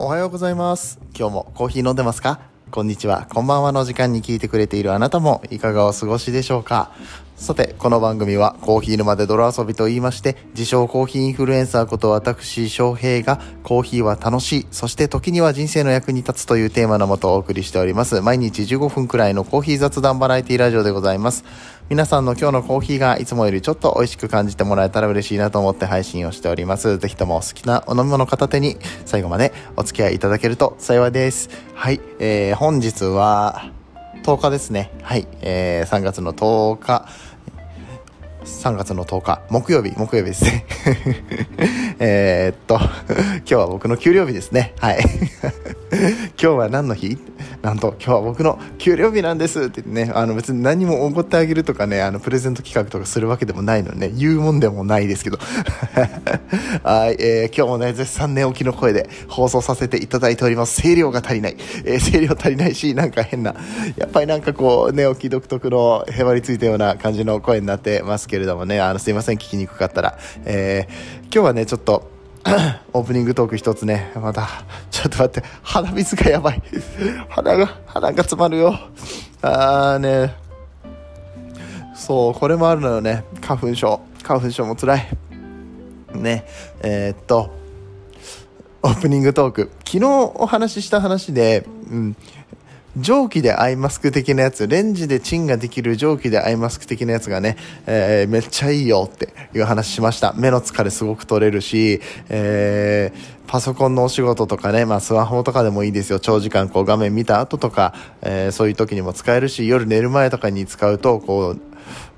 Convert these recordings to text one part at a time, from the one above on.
おはようございます。今日もコーヒー飲んでますか？こんにちは、こんばんはの時間に聞いてくれているあなたもいかがお過ごしでしょうか？さて、この番組はコーヒー沼で泥遊びと言いまして、自称コーヒーインフルエンサーこと私、翔平がコーヒーは楽しい、そして時には人生の役に立つというテーマのもとお送りしております。毎日15分くらいのコーヒー雑談バラエティラジオでございます。皆さんの今日のコーヒーがいつもよりちょっと美味しく感じてもらえたら嬉しいなと思って配信をしております。ぜひともお好きなお飲み物片手に最後までお付き合いいただけると幸いです。はい、えー、本日は10日ですね。はい、えー、3月の10日。3月の10日、木曜日、木曜日ですね。えっと、今日は僕の給料日ですね。はい。今日は何の日？なんと、今日は僕の給料日なんですって言ってね、あの別に何もおごってあげるとかね、あのプレゼント企画とかするわけでもないのね、言うもんでもないですけど。はい、えー今日もね、絶賛寝起きの声で放送させていただいております。声量が足りない。えー声量足りないし、なんか変な、やっぱりなんかこう、寝起き独特のへばりついたような感じの声になってますけれどもね、あの、すいません、聞きにくかったら。えー今日はね、ちょっと、オープニングトーク一つね、また、ちょっと待って、鼻水がやばい。鼻が、鼻が詰まるよ。あーね、そう、これもあるのよね。花粉症。花粉症も辛い。ね、えーっと、オープニングトーク。昨日お話しした話で、うん、蒸気でアイマスク的なやつ、レンジでチンができる蒸気でアイマスク的なやつがね、えーめっちゃいいよっていう話しました。目の疲れすごく取れるし、えーパソコンのお仕事とかね、まあスマホとかでもいいですよ。長時間こう画面見た後とか、えーそういう時にも使えるし、夜寝る前とかに使うと、こう、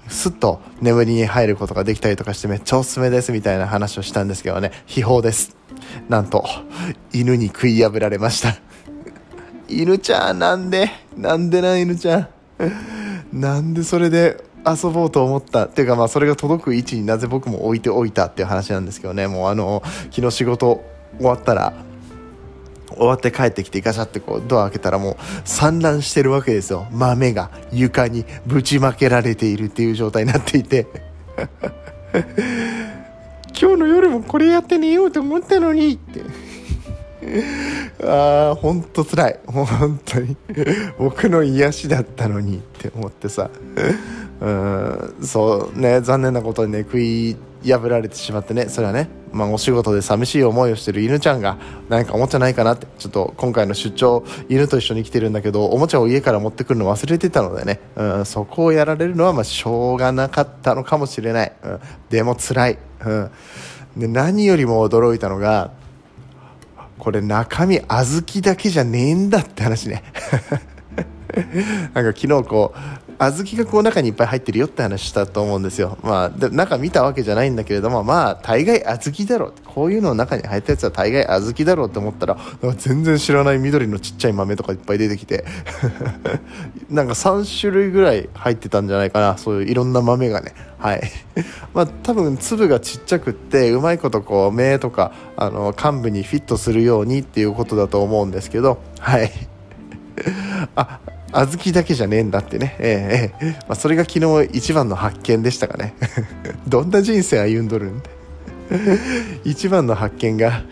すっと眠りに入ることができたりとかしてめっちゃおすすめですみたいな話をしたんですけどね、秘宝です。なんと、犬に食い破られました。犬ちゃんなんでなんでな犬ちゃん？なんでそれで遊ぼうと思った？っていうかまあそれが届く位置になぜ僕も置いておいたっていう話なんですけどね。もうあの昨日仕事終わったら終わって帰ってきてガチャってこうドア開けたらもう散乱してるわけですよ。豆が床にぶちまけられているっていう状態になっていて。今日の夜もこれやって寝ようと思ったのにって。ああ本当つらい。本当に。僕の癒しだったのにって思ってさ。うんそうね残念なことにね食い破られてしまってね。それはね、まあ、お仕事で寂しい思いをしてる犬ちゃんが何かおもちゃないかなってちょっと今回の出張犬と一緒に来てるんだけどおもちゃを家から持ってくるの忘れてたのでね、うん、そこをやられるのはまあしょうがなかったのかもしれない、うん、でも辛い、うん、で何よりも驚いたのがこれ中身小豆だけじゃねえんだって話ね。なんか昨日こう小豆がこう中にいっぱい入ってるよって話したと思うんですよ。まあ中見たわけじゃないんだけれどもまあ大概小豆だろうこういうの中に入ったやつは大概小豆だろうって思ったら全然知らない緑のちっちゃい豆とかいっぱい出てきて。なんか3種類ぐらい入ってたんじゃないかな。そういういろんな豆がね。はい。まあ多分粒がちっちゃくってうまいことこう目とかあの幹部にフィットするようにっていうことだと思うんですけど。はい。あ小豆だけじゃねえんだってね、ええまあ、それが昨日一番の発見でしたかね どんな人生歩んどるん一番の発見が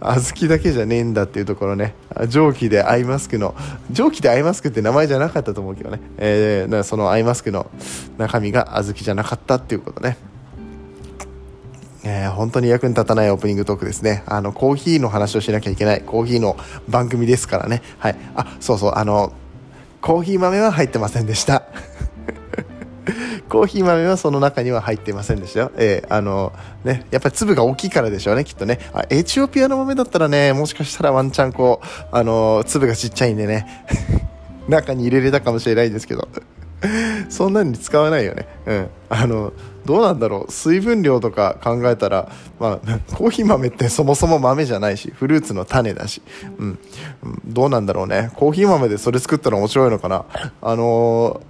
小豆だけじゃねえんだっていうところね蒸気でアイマスクの蒸気でアイマスクって名前じゃなかったと思うけどね、えー、そのアイマスクの中身が小豆じゃなかったっていうことねえー本当に役に立たないオープニングトークですね。あの、コーヒーの話をしなきゃいけない。コーヒーの番組ですからね。はい。あ、そうそう、あの、コーヒー豆は入ってませんでした。コーヒー豆はその中には入っていませんでしたよ。えーあの、ね、やっぱり粒が大きいからでしょうね、きっとね。あ、エチオピアの豆だったらね、もしかしたらワンチャンこう、あの、粒がちっちゃいんでね、中に入れれたかもしれないんですけど。そんなに使わないよね。うん。あの、どうなんだろう。水分量とか考えたら、まあ、コーヒー豆ってそもそも豆じゃないし、フルーツの種だし。うん。うんどうなんだろうね。コーヒー豆でそれ作ったら面白いのかな。あの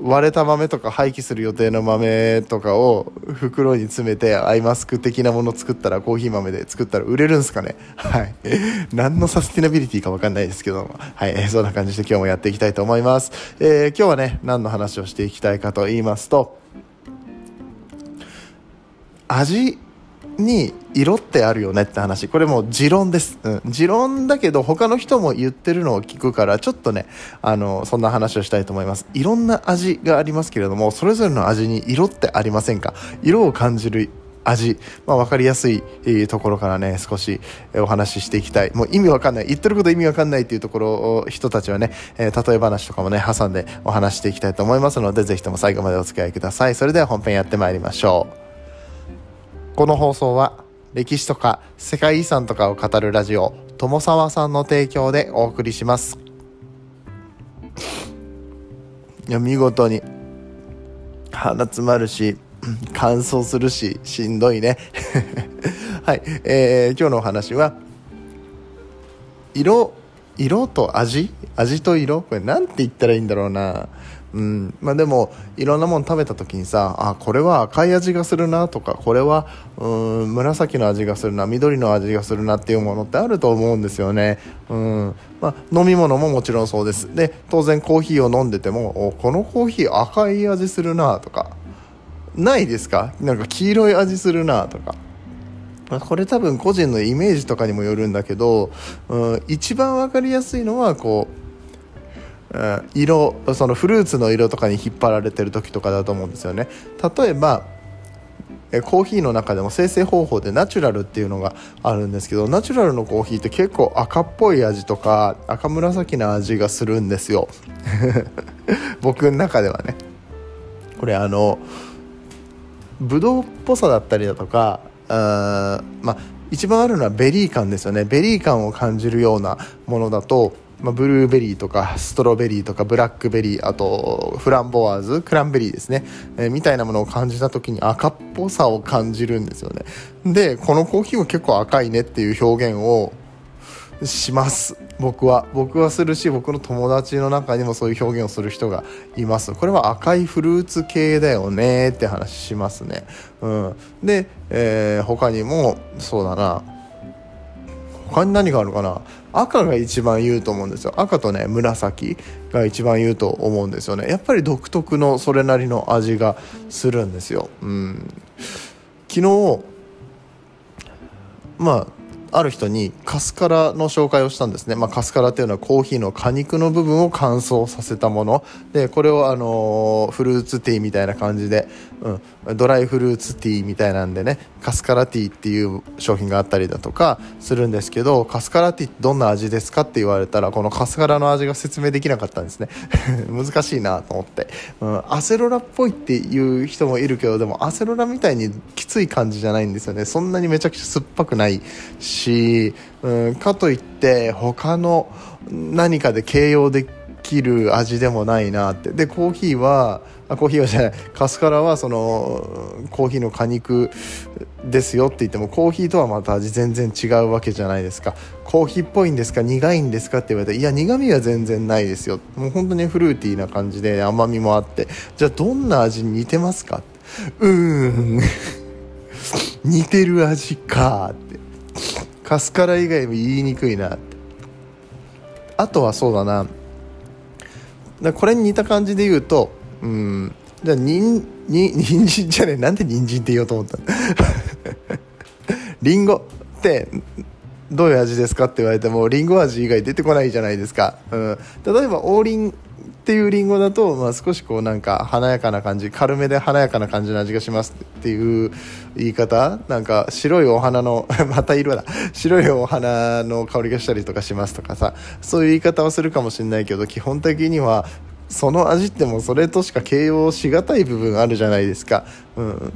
割れた豆とか廃棄する予定の豆とかを袋に詰めてアイマスク的なもの作ったらコーヒー豆で作ったら売れるんすかね？はい。何のサスティナビリティかわかんないですけども。はい。そんな感じで今日もやっていきたいと思います、えー今日はね何の話をしていきたいかと言いますと味に色ってあるよねって話。これもう持論です、うん、持論だけど他の人も言ってるのを聞くからちょっとねあのそんな話をしたいと思います。いろんな味がありますけれどもそれぞれの味に色ってありませんか？色を感じる味、まあ、分かりやすい、ところからね少しえお話ししていきたい。もう意味わかんない。言ってること意味わかんないっていうところを人たちはね、えー例え話とかもね挟んでお話していきたいと思いますのでぜひとも最後までお付き合いください。それでは本編やってまいりましょう。この放送は歴史とか世界遺産とかを語るラジオ友沢さんの提供でお送りします。いや見事に鼻詰まるし乾燥するししんどいね。はい、えー今日のお話は色色と味？味と色？これなんて言ったらいいんだろうな。うん。まあでもいろんなもの食べた時にさあこれは赤い味がするなとかこれはうん紫の味がするな緑の味がするなっていうものってあると思うんですよね。うん。まあ飲み物ももちろんそうです。で当然コーヒーを飲んでてもこのコーヒー赤い味するなとかないですか？なんか黄色い味するなとか。これ多分個人のイメージとかにもよるんだけど、うん、一番分かりやすいのはこう、うん、色そのフルーツの色とかに引っ張られてる時とかだと思うんですよね。例えばコーヒーの中でも生成方法でナチュラルっていうのがあるんですけどナチュラルのコーヒーって結構赤っぽい味とか赤紫な味がするんですよ。僕の中ではね。これあのブドウっぽさだったりだとかあまあ一番あるのはベリー感ですよね。ベリー感を感じるようなものだと、まあ、ブルーベリーとかストロベリーとかブラックベリーあとフランボワーズクランベリーですね、えーみたいなものを感じた時に赤っぽさを感じるんですよね。でこのコーヒーも結構赤いねっていう表現をします。僕は。僕はするし僕の友達の中にもそういう表現をする人がいます。これは赤いフルーツ系だよねって話しますね、うん、で、えー他にもそうだな。他に何があるかな？赤が一番言うと思うんですよ。赤とね紫が一番言うと思うんですよね。やっぱり独特のそれなりの味がするんですよ、うん、昨日まあある人にカスカラの紹介をしたんですね、まあ、カスカラっていうのはコーヒーの果肉の部分を乾燥させたもの。でこれをあのーフルーツティーみたいな感じで、うん、ドライフルーツティーみたいなんでね。カスカラティっていう商品があったりだとかするんですけどカスカラティってどんな味ですかって言われたらこのカスカラの味が説明できなかったんですね。難しいなと思って、うん、アセロラっぽいっていう人もいるけどでもアセロラみたいにきつい感じじゃないんですよね。そんなにめちゃくちゃ酸っぱくないし、うん、かといって他の何かで形容できる味でもないなって。でコーヒーはあコーヒーはじゃない。カスカラはそのコーヒーの果肉ですよって言ってもコーヒーとはまた味全然違うわけじゃないですか。コーヒーっぽいんですか？苦いんですかって言われたらいや苦味は全然ないですよ。もう本当にフルーティーな感じで甘みもあってじゃあどんな味に似てますか？うーん。似てる味かって。カスカラ以外も言いにくいなって。あとはそうだな。これに似た感じで言うとうん。じゃあにんに人参じゃねえなんで人参って言おうと思ったのリンゴってどういう味ですかって言われてもリンゴ味以外出てこないじゃないですか、うん、例えば王林っていうリンゴだと、まあ、少しこうなんか華やかな感じ軽めで華やかな感じの味がしますっていう言い方なんか白いお花のまた色だ白いお花の香りがしたりとかしますとかさそういう言い方をするかもしれないけど基本的にはその味ってもうそれとしか形容しがたい部分あるじゃないですか、うん、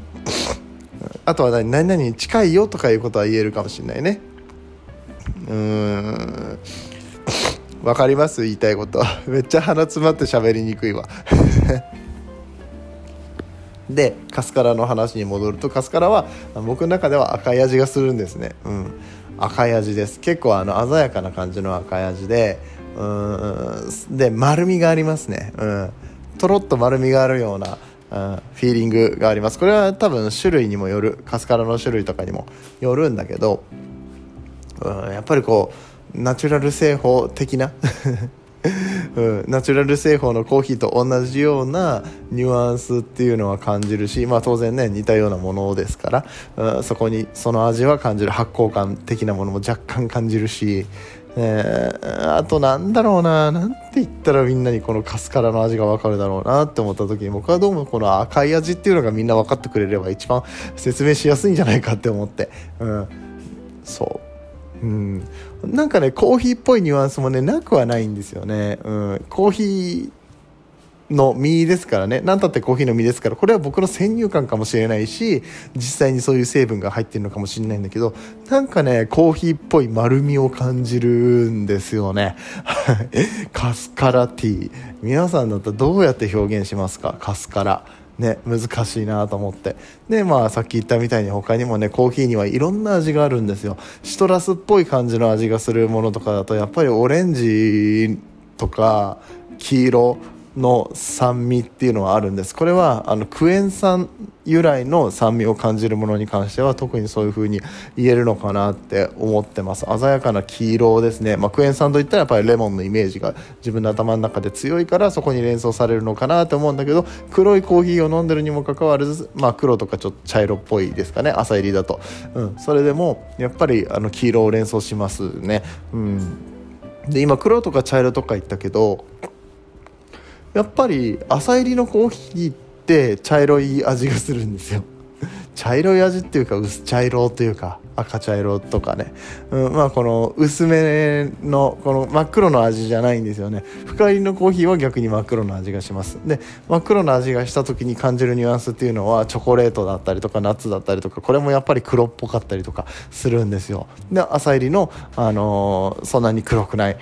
あとは何？何々に近いよとかいうことは言えるかもしれないね。うん。わかります？言いたいこと。めっちゃ鼻詰まって喋りにくいわ。でカスカラの話に戻るとカスカラは僕の中では赤い味がするんですね。うん。赤い味です。結構あの鮮やかな感じの赤い味でうん。で丸みがありますね。うん。とろっと丸みがあるようなうんフィーリングがあります。これは多分種類にもよるカスカラの種類とかにもよるんだけどうんやっぱりこうナチュラル製法的な うん、ナチュラル製法のコーヒーと同じようなニュアンスっていうのは感じるし、まあ、当然ね似たようなものですから、うん、そこにその味は感じる発酵感的なものも若干感じるし、えー、あとなんだろうななんて言ったらみんなにこのカスカラの味が分かるだろうなって思った時に僕はどうもこの赤い味っていうのがみんな分かってくれれば一番説明しやすいんじゃないかって思って、うん、そう。うん。なんかねコーヒーっぽいニュアンスもねなくはないんですよね、うん、コーヒーの実ですからね。何たってコーヒーの実ですから。これは僕の先入観かもしれないし実際にそういう成分が入ってるのかもしれないんだけどなんかねコーヒーっぽい丸みを感じるんですよね。カスカラティー。皆さんだったらどうやって表現しますか？カスカラ。ね、難しいなと思って。でまあさっき言ったみたいに他にもねコーヒーにはいろんな味があるんですよ。シトラスっぽい感じの味がするものとかだとやっぱりオレンジとか黄色の酸味っていうのはあるんです。これはあのクエン酸由来の酸味を感じるものに関しては特にそういう風に言えるのかなって思ってます。鮮やかな黄色ですね、まあ、クエン酸といったらやっぱりレモンのイメージが自分の頭の中で強いからそこに連想されるのかなと思うんだけど黒いコーヒーを飲んでるにもかかわらず、まあ、黒とかちょっと茶色っぽいですかね。朝入りだと、うん、それでもやっぱりあの黄色を連想しますね、うん、で今黒とか茶色とか言ったけどやっぱり朝入りのコーヒーって茶色い味がするんですよ。茶色い味っていうか薄茶色というか赤茶色とかね、うん、まあこの薄めのこの真っ黒の味じゃないんですよね。深入りのコーヒーは逆に真っ黒の味がします。で真っ黒の味がした時に感じるニュアンスっていうのはチョコレートだったりとかナッツだったりとかこれもやっぱり黒っぽかったりとかするんですよ。で朝入りの、あのー、そんなに黒くない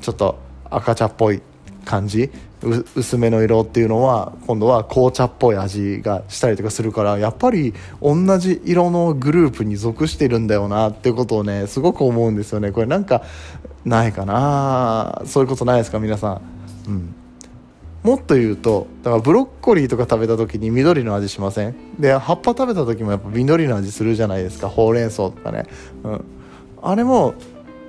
ちょっと赤茶っぽい感じ薄めの色っていうのは今度は紅茶っぽい味がしたりとかするからやっぱり同じ色のグループに属してるんだよなってことをねすごく思うんですよね。これなんかないかな？そういうことないですか？皆さん。うん。もっと言うとだからブロッコリーとか食べた時に緑の味しません？で葉っぱ食べた時もやっぱ緑の味するじゃないですか。ほうれん草とかね、うん、あれも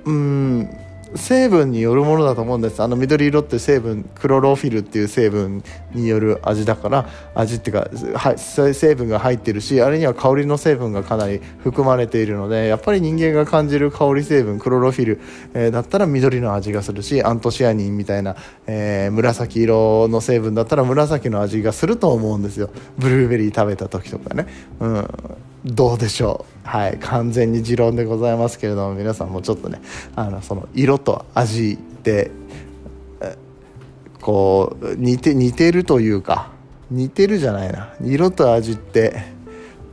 うん成分によるものだと思うんです。あの緑色って成分クロロフィルっていう成分による味だから味っていうかは成分が入ってるしあれには香りの成分がかなり含まれているのでやっぱり人間が感じる香り成分クロロフィル、えー、だったら緑の味がするしアントシアニンみたいな、えー、紫色の成分だったら紫の味がすると思うんですよ。ブルーベリー食べた時とかね、うん、どうでしょう。はい。完全に持論でございますけれども皆さんもちょっとねあのその色と味ってこう似て似てるというか似てるじゃないな。色と味って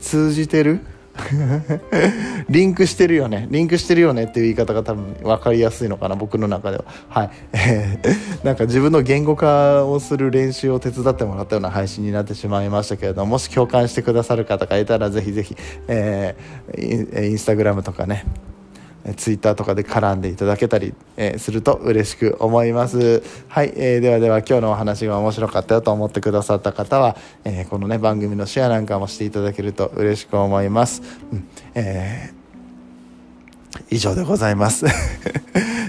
通じてる？リンクしてるよね。リンクしてるよねっていう言い方が多分分かりやすいのかな僕の中では。はい、えー、なんか自分の言語化をする練習を手伝ってもらったような配信になってしまいましたけれどももし共感してくださる方がいたらぜひぜひ、えー、インスタグラムとかねツイッターとかで絡んでいただけたり、えー、すると嬉しく思います。はい、えー、ではでは今日のお話が面白かったよと思ってくださった方は、えー、このね番組のシェアなんかもしていただけると嬉しく思います。うん、え以上でございます。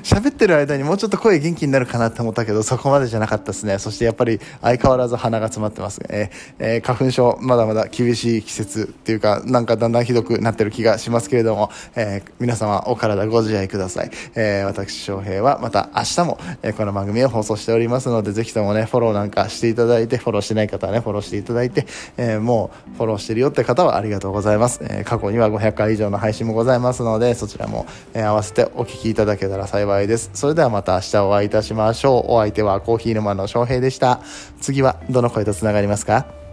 喋ってる間にもうちょっと声元気になるかなって思ったけど、そこまでじゃなかったですね。そしてやっぱり相変わらず鼻が詰まってますね。えー、花粉症、まだまだ厳しい季節っていうか、なんかだんだんひどくなってる気がしますけれども、えー、皆様お体ご自愛ください。えー、私、翔平はまた明日も、えこの番組を放送しておりますので、ぜひともね、フォローなんかしていただいて、フォローしてない方はね、フォローしていただいて、えもうフォローしてるよって方はありがとうございます。え過去には500回以上の配信もございますので、そちらも、え合わせてお聞きいただけたら幸いです。それではまた明日お会いいたしましょう。お相手はコーヒー沼の翔平でした。次はどの声と繋がりますか？